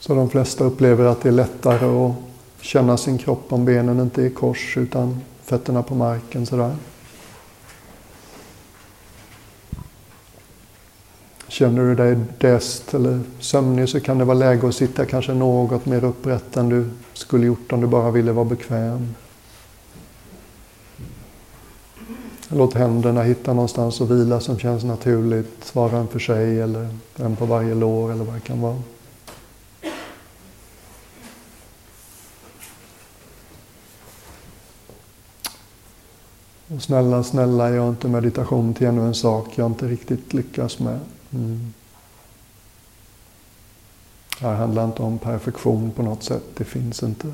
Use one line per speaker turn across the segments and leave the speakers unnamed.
Så de flesta upplever att det är lättare att känna sin kropp om benen inte är i kors utan fötterna på marken sådär. Känner du dig däst eller sömnig så kan det vara läge att sitta kanske något mer upprätt än du skulle gjort om du bara ville vara bekväm. Låt händerna hitta någonstans att vila som känns naturligt, var en för sig eller en på varje lår eller vad det kan vara. Och snälla, snälla, gör inte meditation till ännu en sak jag inte riktigt lyckas med. Mm. Det här handlar inte om perfektion på något sätt, det finns inte.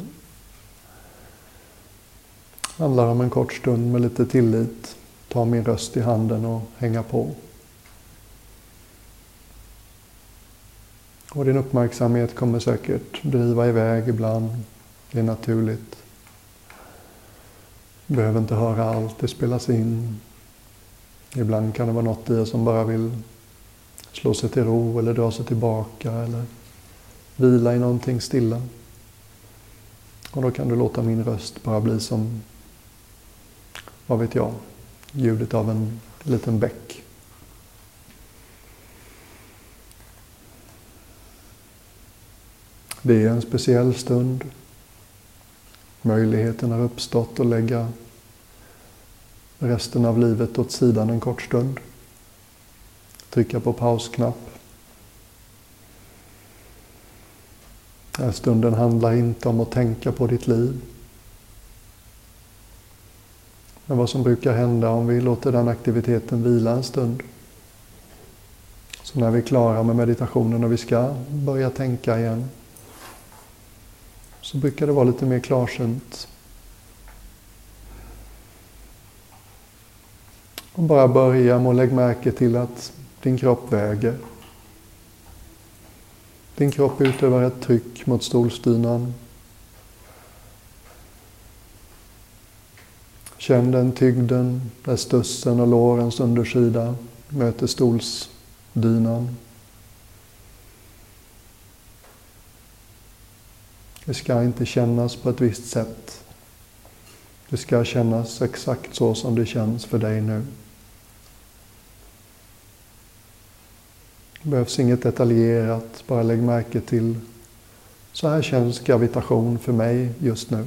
Det handlar om en kort stund med lite tillit, ta min röst i handen och hänga på. Och din uppmärksamhet kommer säkert driva iväg ibland, det är naturligt. Du behöver inte höra allt, det spelas in. Ibland kan det vara något i er som bara vill slå sig till ro eller dra sig tillbaka eller vila i någonting stilla. Och då kan du låta min röst bara bli som, vad vet jag, ljudet av en liten bäck. Det är en speciell stund. Möjligheten har uppstått att lägga resten av livet åt sidan en kort stund. Trycka på pausknapp. Den här stunden handlar inte om att tänka på ditt liv. Men vad som brukar hända om vi låter den aktiviteten vila en stund. Så när vi är klara med meditationen och vi ska börja tänka igen så brukar det vara lite mer klarsynt. Och bara börja med att lägga märke till att din kropp väger. Din kropp utövar ett tryck mot stolsdynan. Känn den tyngden där stussen och lårens undersida möter stolsdynan. Det ska inte kännas på ett visst sätt. Det ska kännas exakt så som det känns för dig nu. Det behövs inget detaljerat, bara lägg märke till så här känns gravitation för mig just nu.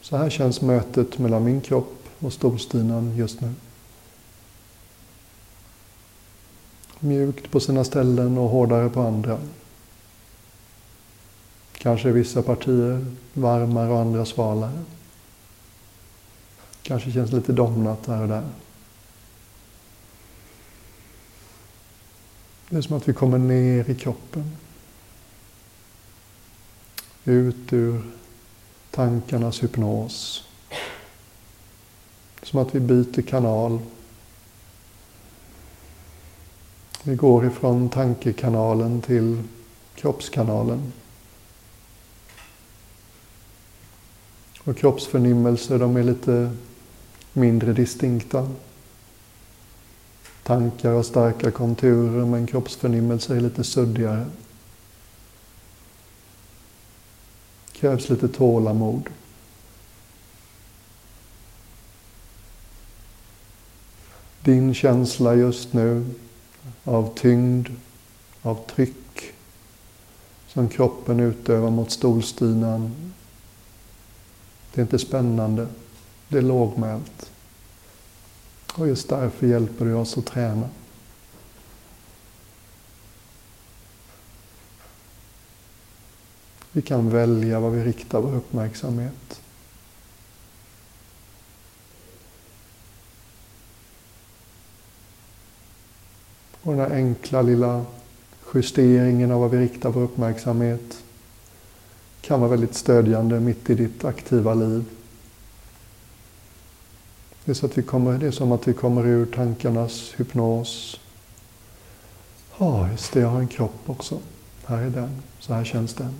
Så här känns mötet mellan min kropp och stolstynan just nu. Mjukt på sina ställen och hårdare på andra. Kanske vissa partier varmare och andra svalare. Kanske känns lite domnat här och där. Det är som att vi kommer ner i kroppen. Ut ur tankarnas hypnos. Som att vi byter kanal. Vi går ifrån tankekanalen till kroppskanalen. Och kroppsförnimmelser, de är lite mindre distinkta. Tankar har starka konturer men kroppsförnimmelser är lite suddigare. krävs lite tålamod. Din känsla just nu av tyngd, av tryck som kroppen utövar mot stolstynan det är inte spännande, det är lågmält. Och just därför hjälper det oss att träna. Vi kan välja vad vi riktar vår uppmärksamhet. Och den här enkla lilla justeringen av vad vi riktar vår uppmärksamhet kan vara väldigt stödjande mitt i ditt aktiva liv. Det är, så att vi kommer, det är som att vi kommer ur tankarnas hypnos. Ja, ah, just det, jag har en kropp också. Här är den, så här känns den.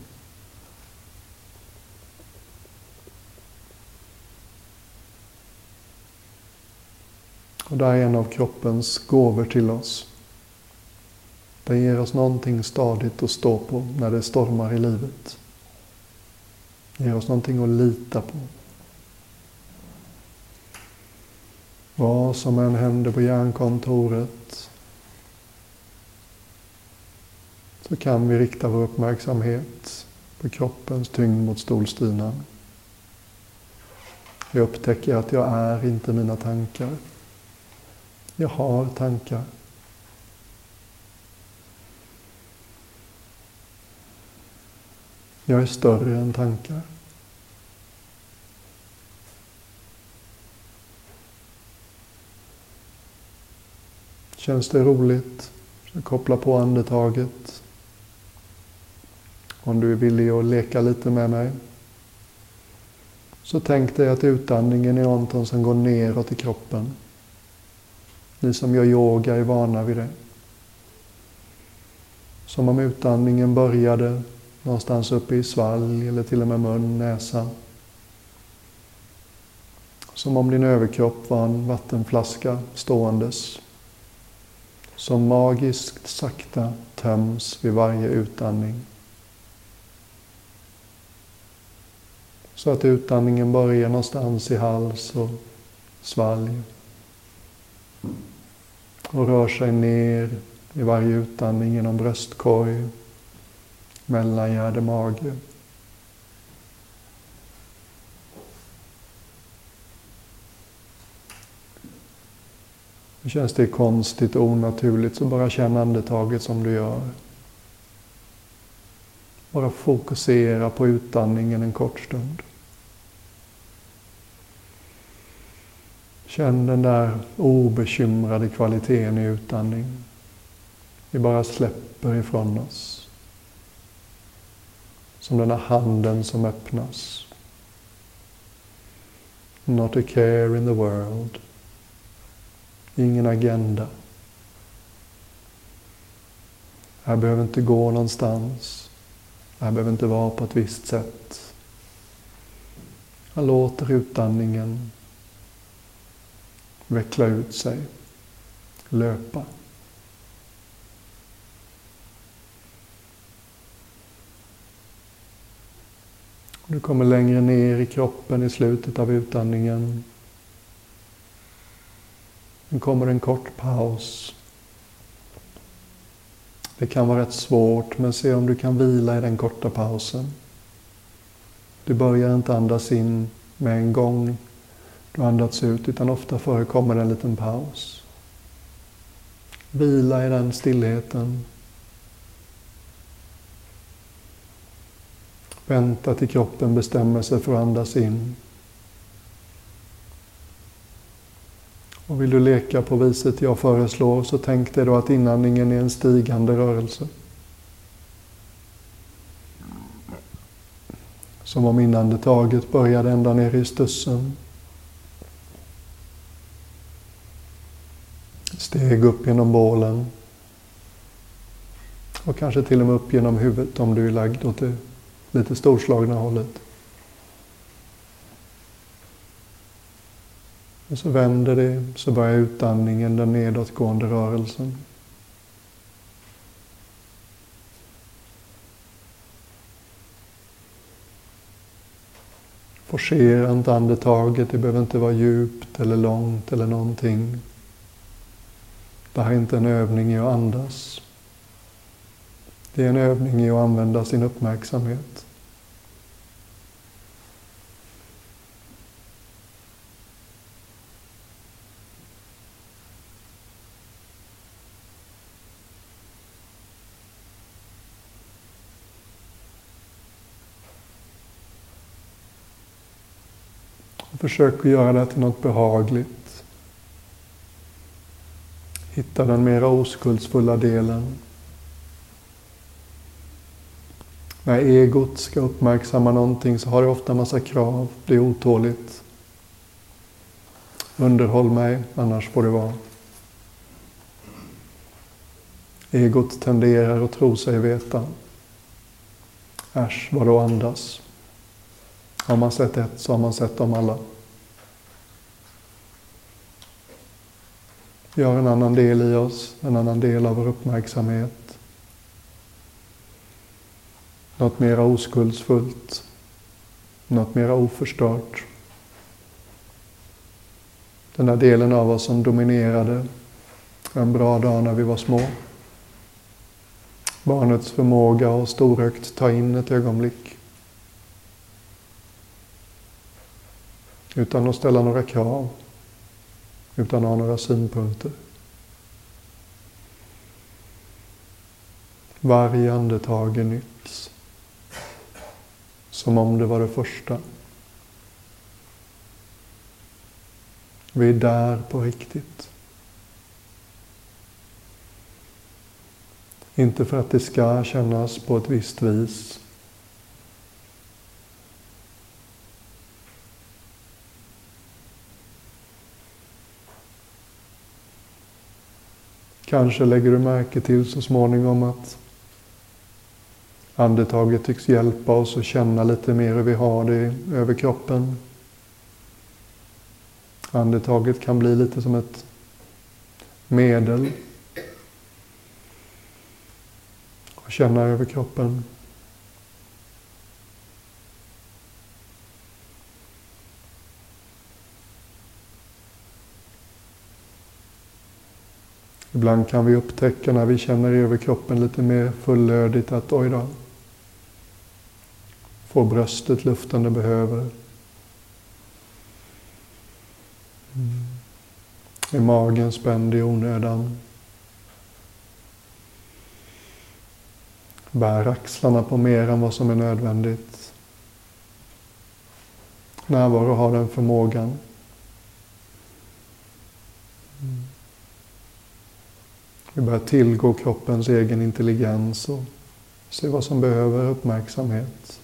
Och där är en av kroppens gåvor till oss. Den ger oss någonting stadigt att stå på när det stormar i livet. Ge oss någonting att lita på. Vad som än händer på hjärnkontoret så kan vi rikta vår uppmärksamhet på kroppens tyngd mot stolstynan. Jag upptäcker att jag är inte mina tankar. Jag har tankar. Jag är större än tankar. Känns det roligt? Koppla på andetaget. Om du är villig att leka lite med mig. Så tänk dig att utandningen är någonting som går neråt i kroppen. Ni som gör yoga är vana vid det. Som om utandningen började någonstans uppe i svalg eller till och med mun, näsa. Som om din överkropp var en vattenflaska ståendes. Som magiskt sakta töms vid varje utandning. Så att utandningen börjar någonstans i hals och svalg. Och rör sig ner i varje utandning genom bröstkorg, mellangärde, mage. Känns det konstigt och onaturligt så bara känn andetaget som du gör. Bara fokusera på utandningen en kort stund. Känn den där obekymrade kvaliteten i utandning. Vi bara släpper ifrån oss. Som den här handen som öppnas. Not a care in the world. Ingen agenda. Jag behöver inte gå någonstans. Jag behöver inte vara på ett visst sätt. Jag låter utandningen veckla ut sig, löpa. Du kommer längre ner i kroppen i slutet av utandningen. Sen kommer en kort paus. Det kan vara rätt svårt, men se om du kan vila i den korta pausen. Du börjar inte andas in med en gång du andats ut, utan ofta förekommer en liten paus. Vila i den stillheten. Vänta till kroppen bestämmer sig för att andas in. Och vill du leka på viset jag föreslår så tänk dig då att inandningen är en stigande rörelse. Som om inandetaget började ända ner i stussen Steg upp genom bålen. Och kanske till och med upp genom huvudet om du är lagd åt det lite storslagna hållet. Och så vänder det, så börjar utandningen, den nedåtgående rörelsen. Forcera inte andetaget, det behöver inte vara djupt eller långt eller någonting. Det här är inte en övning i att andas. Det är en övning i att använda sin uppmärksamhet. Försök att göra det till något behagligt. Hitta den mera oskuldsfulla delen. När egot ska uppmärksamma någonting så har det ofta massa krav, det är otåligt. Underhåll mig, annars får det vara. Egot tenderar att tro sig veta. Äsch, vadå andas? Har man sett ett så har man sett dem alla. Vi har en annan del i oss, en annan del av vår uppmärksamhet. Något mera oskuldsfullt. Något mera oförstört. Den där delen av oss som dominerade en bra dag när vi var små. Barnets förmåga att storögt ta in ett ögonblick. Utan att ställa några krav. Utan att ha några synpunkter. Varje andetag är nytt. Som om det var det första. Vi är där på riktigt. Inte för att det ska kännas på ett visst vis. Kanske lägger du märke till så småningom att andetaget tycks hjälpa oss att känna lite mer hur vi har det över kroppen. Andetaget kan bli lite som ett medel att känna över kroppen. Ibland kan vi upptäcka när vi känner i överkroppen lite mer fullödigt att oj då, får bröstet luften det behöver? Mm. Är magen spänd i onödan? Bär axlarna på mer än vad som är nödvändigt? Närvaro har den förmågan. Vi börjar tillgå kroppens egen intelligens och se vad som behöver uppmärksamhet.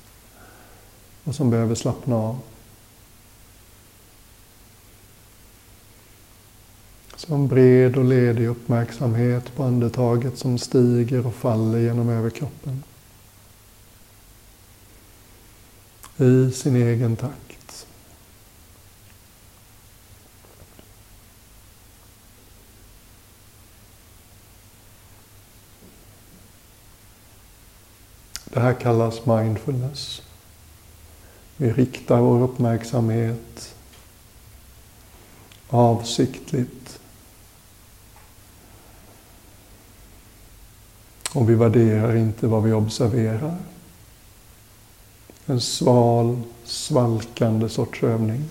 Vad som behöver slappna av. Så en bred och ledig uppmärksamhet på andetaget som stiger och faller genom överkroppen. I sin egen takt. Det här kallas mindfulness. Vi riktar vår uppmärksamhet avsiktligt Och vi värderar inte vad vi observerar. En sval, svalkande sorts övning.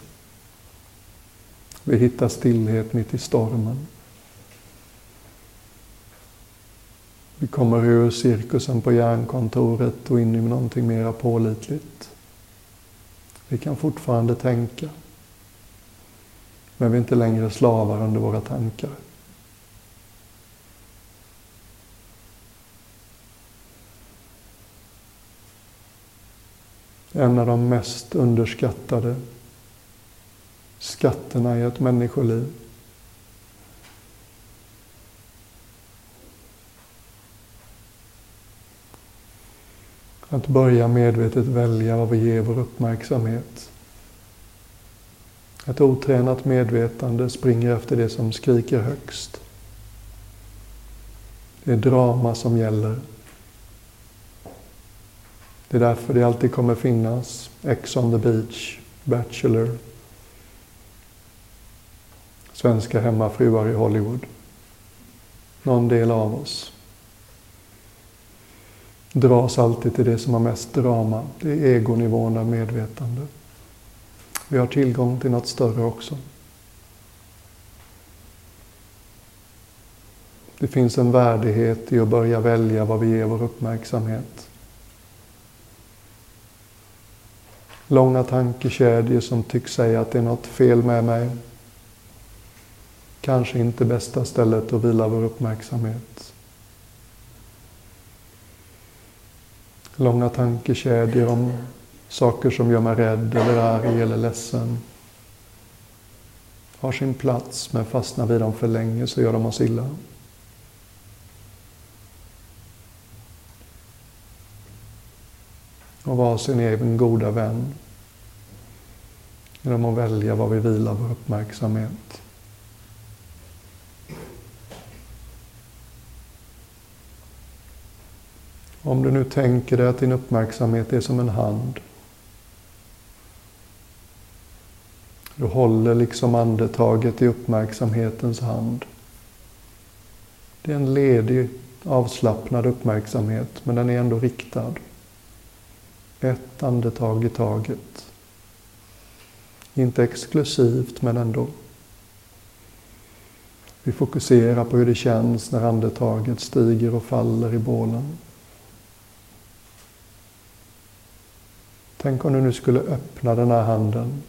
Vi hittar stillhet mitt i stormen. Vi kommer ur cirkusen på hjärnkontoret och in i någonting mera pålitligt. Vi kan fortfarande tänka. Men vi är inte längre slavar under våra tankar. En av de mest underskattade skatterna i ett människoliv. Att börja medvetet välja vad vi ger vår uppmärksamhet. Ett otränat medvetande springer efter det som skriker högst. Det är drama som gäller. Det är därför det alltid kommer finnas Ex on the beach, Bachelor, svenska hemmafruar i Hollywood. Någon del av oss dras alltid till det som har mest drama. Det är egonivån av medvetande. Vi har tillgång till något större också. Det finns en värdighet i att börja välja vad vi ger vår uppmärksamhet. långa tankekedjor som tycks säga att det är något fel med mig. Kanske inte bästa stället att vila vår uppmärksamhet. Långa tankekedjor om saker som gör mig rädd eller arg eller ledsen. Har sin plats, men fastnar vi dem för länge så gör de oss illa. och vara sin egen goda vän. Genom att välja var vi vilar vår uppmärksamhet. Om du nu tänker dig att din uppmärksamhet är som en hand. Du håller liksom andetaget i uppmärksamhetens hand. Det är en ledig, avslappnad uppmärksamhet, men den är ändå riktad. Ett andetag i taget. Inte exklusivt, men ändå. Vi fokuserar på hur det känns när andetaget stiger och faller i bålen. Tänk om du nu skulle öppna den här handen.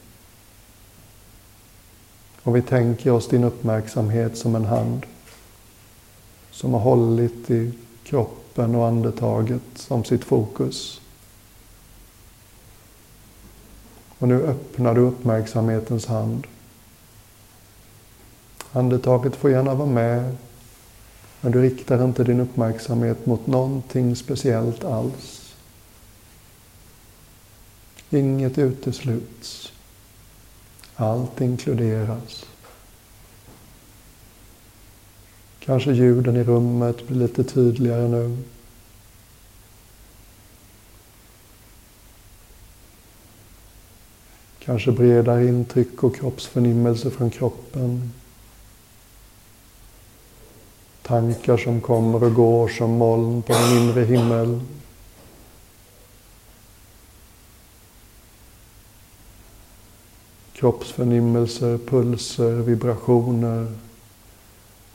Och vi tänker oss din uppmärksamhet som en hand som har hållit i kroppen och andetaget som sitt fokus. Och nu öppnar du uppmärksamhetens hand. Andetaget får gärna vara med, men du riktar inte din uppmärksamhet mot någonting speciellt alls. Inget utesluts. Allt inkluderas. Kanske ljuden i rummet blir lite tydligare nu. Kanske bredare intryck och kroppsförnimmelse från kroppen. Tankar som kommer och går som moln på den inre himmel. Kroppsförnimmelser, pulser, vibrationer.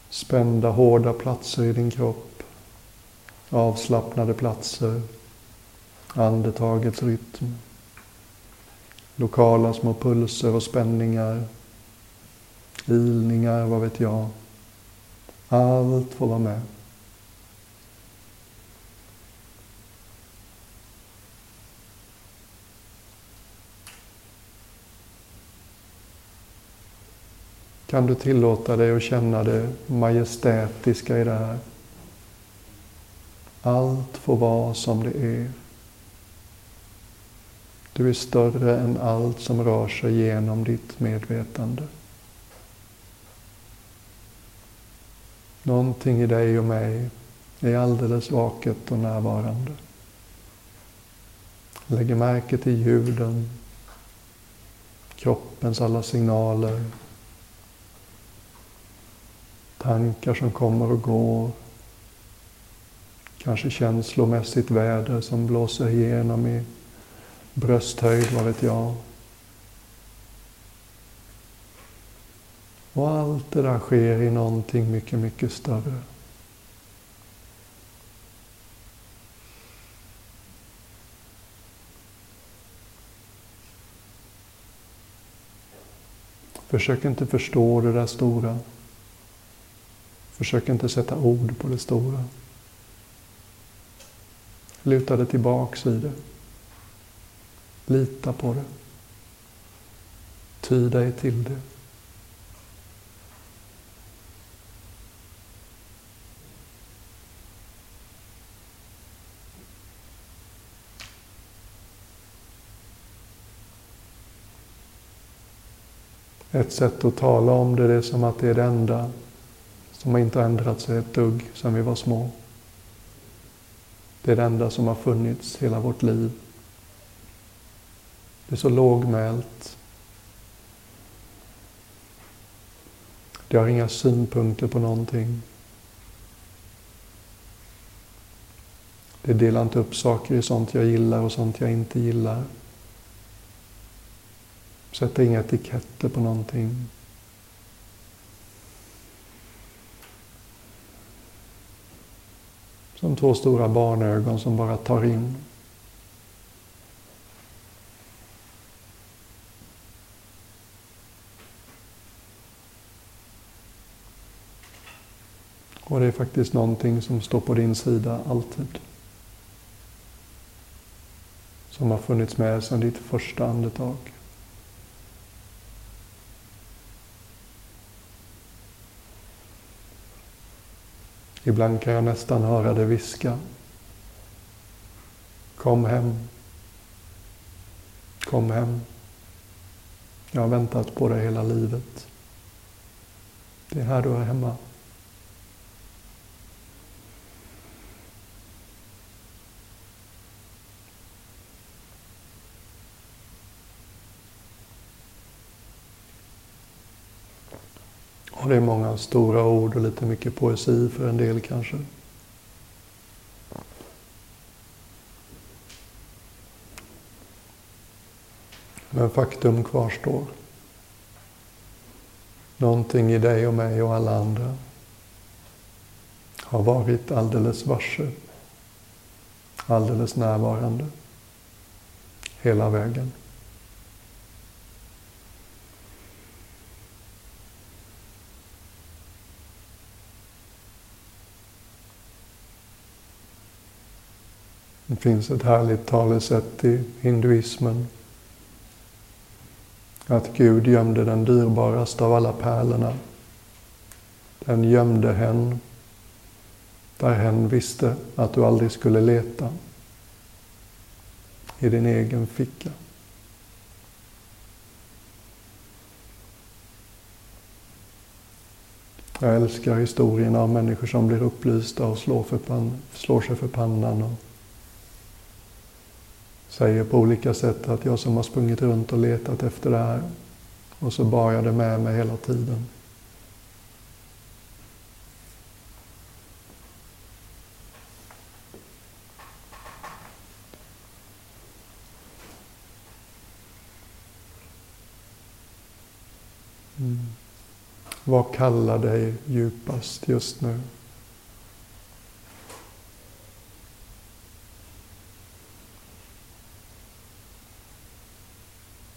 Spända, hårda platser i din kropp. Avslappnade platser. Andetagets rytm. Lokala små pulser och spänningar. Ilningar, vad vet jag. Allt får vara med. Kan du tillåta dig att känna det majestätiska i det här? Allt får vara som det är. Du är större än allt som rör sig genom ditt medvetande. Någonting i dig och mig är alldeles vaket och närvarande. Lägger märke till ljuden, kroppens alla signaler, tankar som kommer och går. Kanske känslomässigt väder som blåser igenom i brösthöjd, vad vet jag. Och allt det där sker i någonting mycket, mycket större. Försök inte förstå det där stora. Försök inte sätta ord på det stora. Luta dig tillbaks i det. Lita på det. Ty dig till det. Ett sätt att tala om det, det är som att det är det enda som inte har ändrat sig ett dugg sedan vi var små. Det är det enda som har funnits hela vårt liv. Det är så lågmält. Det har inga synpunkter på någonting. Det delar inte upp saker i sånt jag gillar och sånt jag inte gillar. Sätter inga etiketter på någonting. Som två stora barnögon som bara tar in. Och det är faktiskt någonting som står på din sida alltid. Som har funnits med sedan ditt första andetag. Ibland kan jag nästan höra det viska. Kom hem. Kom hem. Jag har väntat på dig hela livet. Det är här du är hemma. Och det är många stora ord och lite mycket poesi för en del kanske. Men faktum kvarstår. Någonting i dig och mig och alla andra har varit alldeles varse, alldeles närvarande, hela vägen. Det finns ett härligt talesätt i hinduismen. Att Gud gömde den dyrbaraste av alla pärlorna. Den gömde hen där hen visste att du aldrig skulle leta. I din egen ficka. Jag älskar historierna om människor som blir upplysta och slår, för pan, slår sig för pannan och säger på olika sätt att jag som har sprungit runt och letat efter det här och så bar jag det med mig hela tiden. Mm. Vad kallar dig djupast just nu?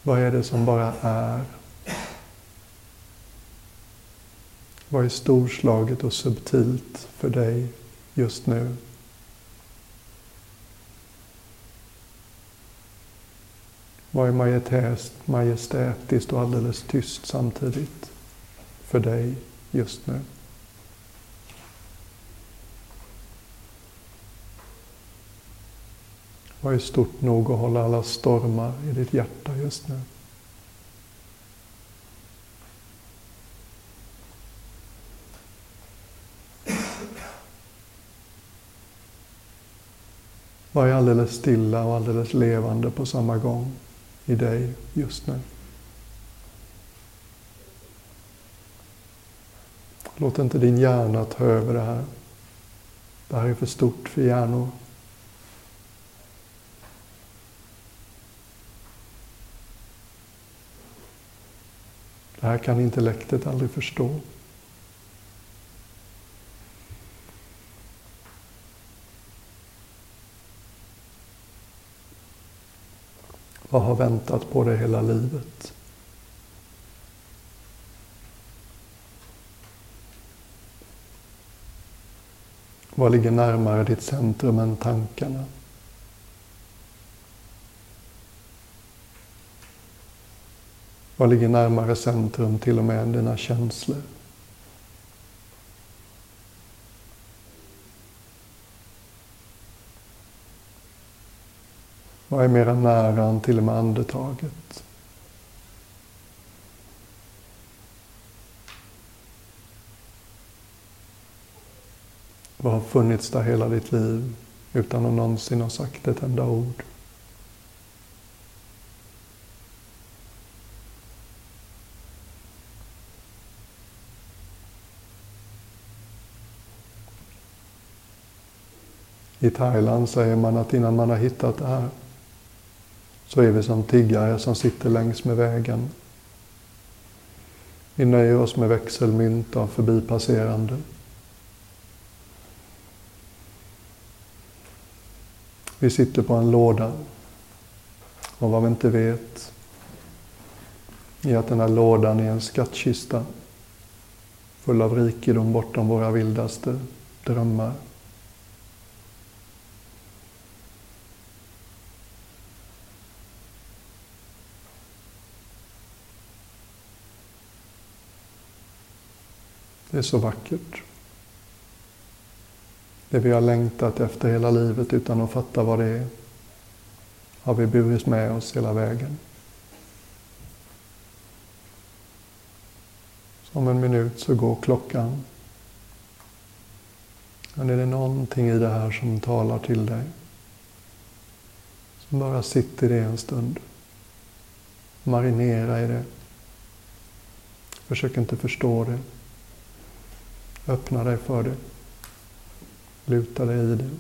Vad är det som bara är? Vad är storslaget och subtilt för dig just nu? Vad är majestätiskt och alldeles tyst samtidigt för dig just nu? Vad är stort nog att hålla alla stormar i ditt hjärta just nu? Vad är alldeles stilla och alldeles levande på samma gång i dig just nu? Låt inte din hjärna ta över det här. Det här är för stort för hjärnor. Det här kan intellektet aldrig förstå. Vad har väntat på dig hela livet? Vad ligger närmare ditt centrum än tankarna? Vad ligger närmare centrum till och med än dina känslor? Vad är mera nära än till och med andetaget? Vad har funnits där hela ditt liv utan att någonsin ha sagt ett enda ord? I Thailand säger man att innan man har hittat det här så är vi som tiggare som sitter längs med vägen. Vi nöjer oss med växelmynt av förbipasserande. Vi sitter på en låda och vad vi inte vet är att den här lådan är en skattkista full av rikedom bortom våra vildaste drömmar. Det är så vackert. Det vi har längtat efter hela livet utan att fatta vad det är har vi burit med oss hela vägen. Om en minut så går klockan. Men är det någonting i det här som talar till dig? Så bara sitt i det en stund. Marinera i det. Försök inte förstå det. Öppna dig för det. Luta dig i det.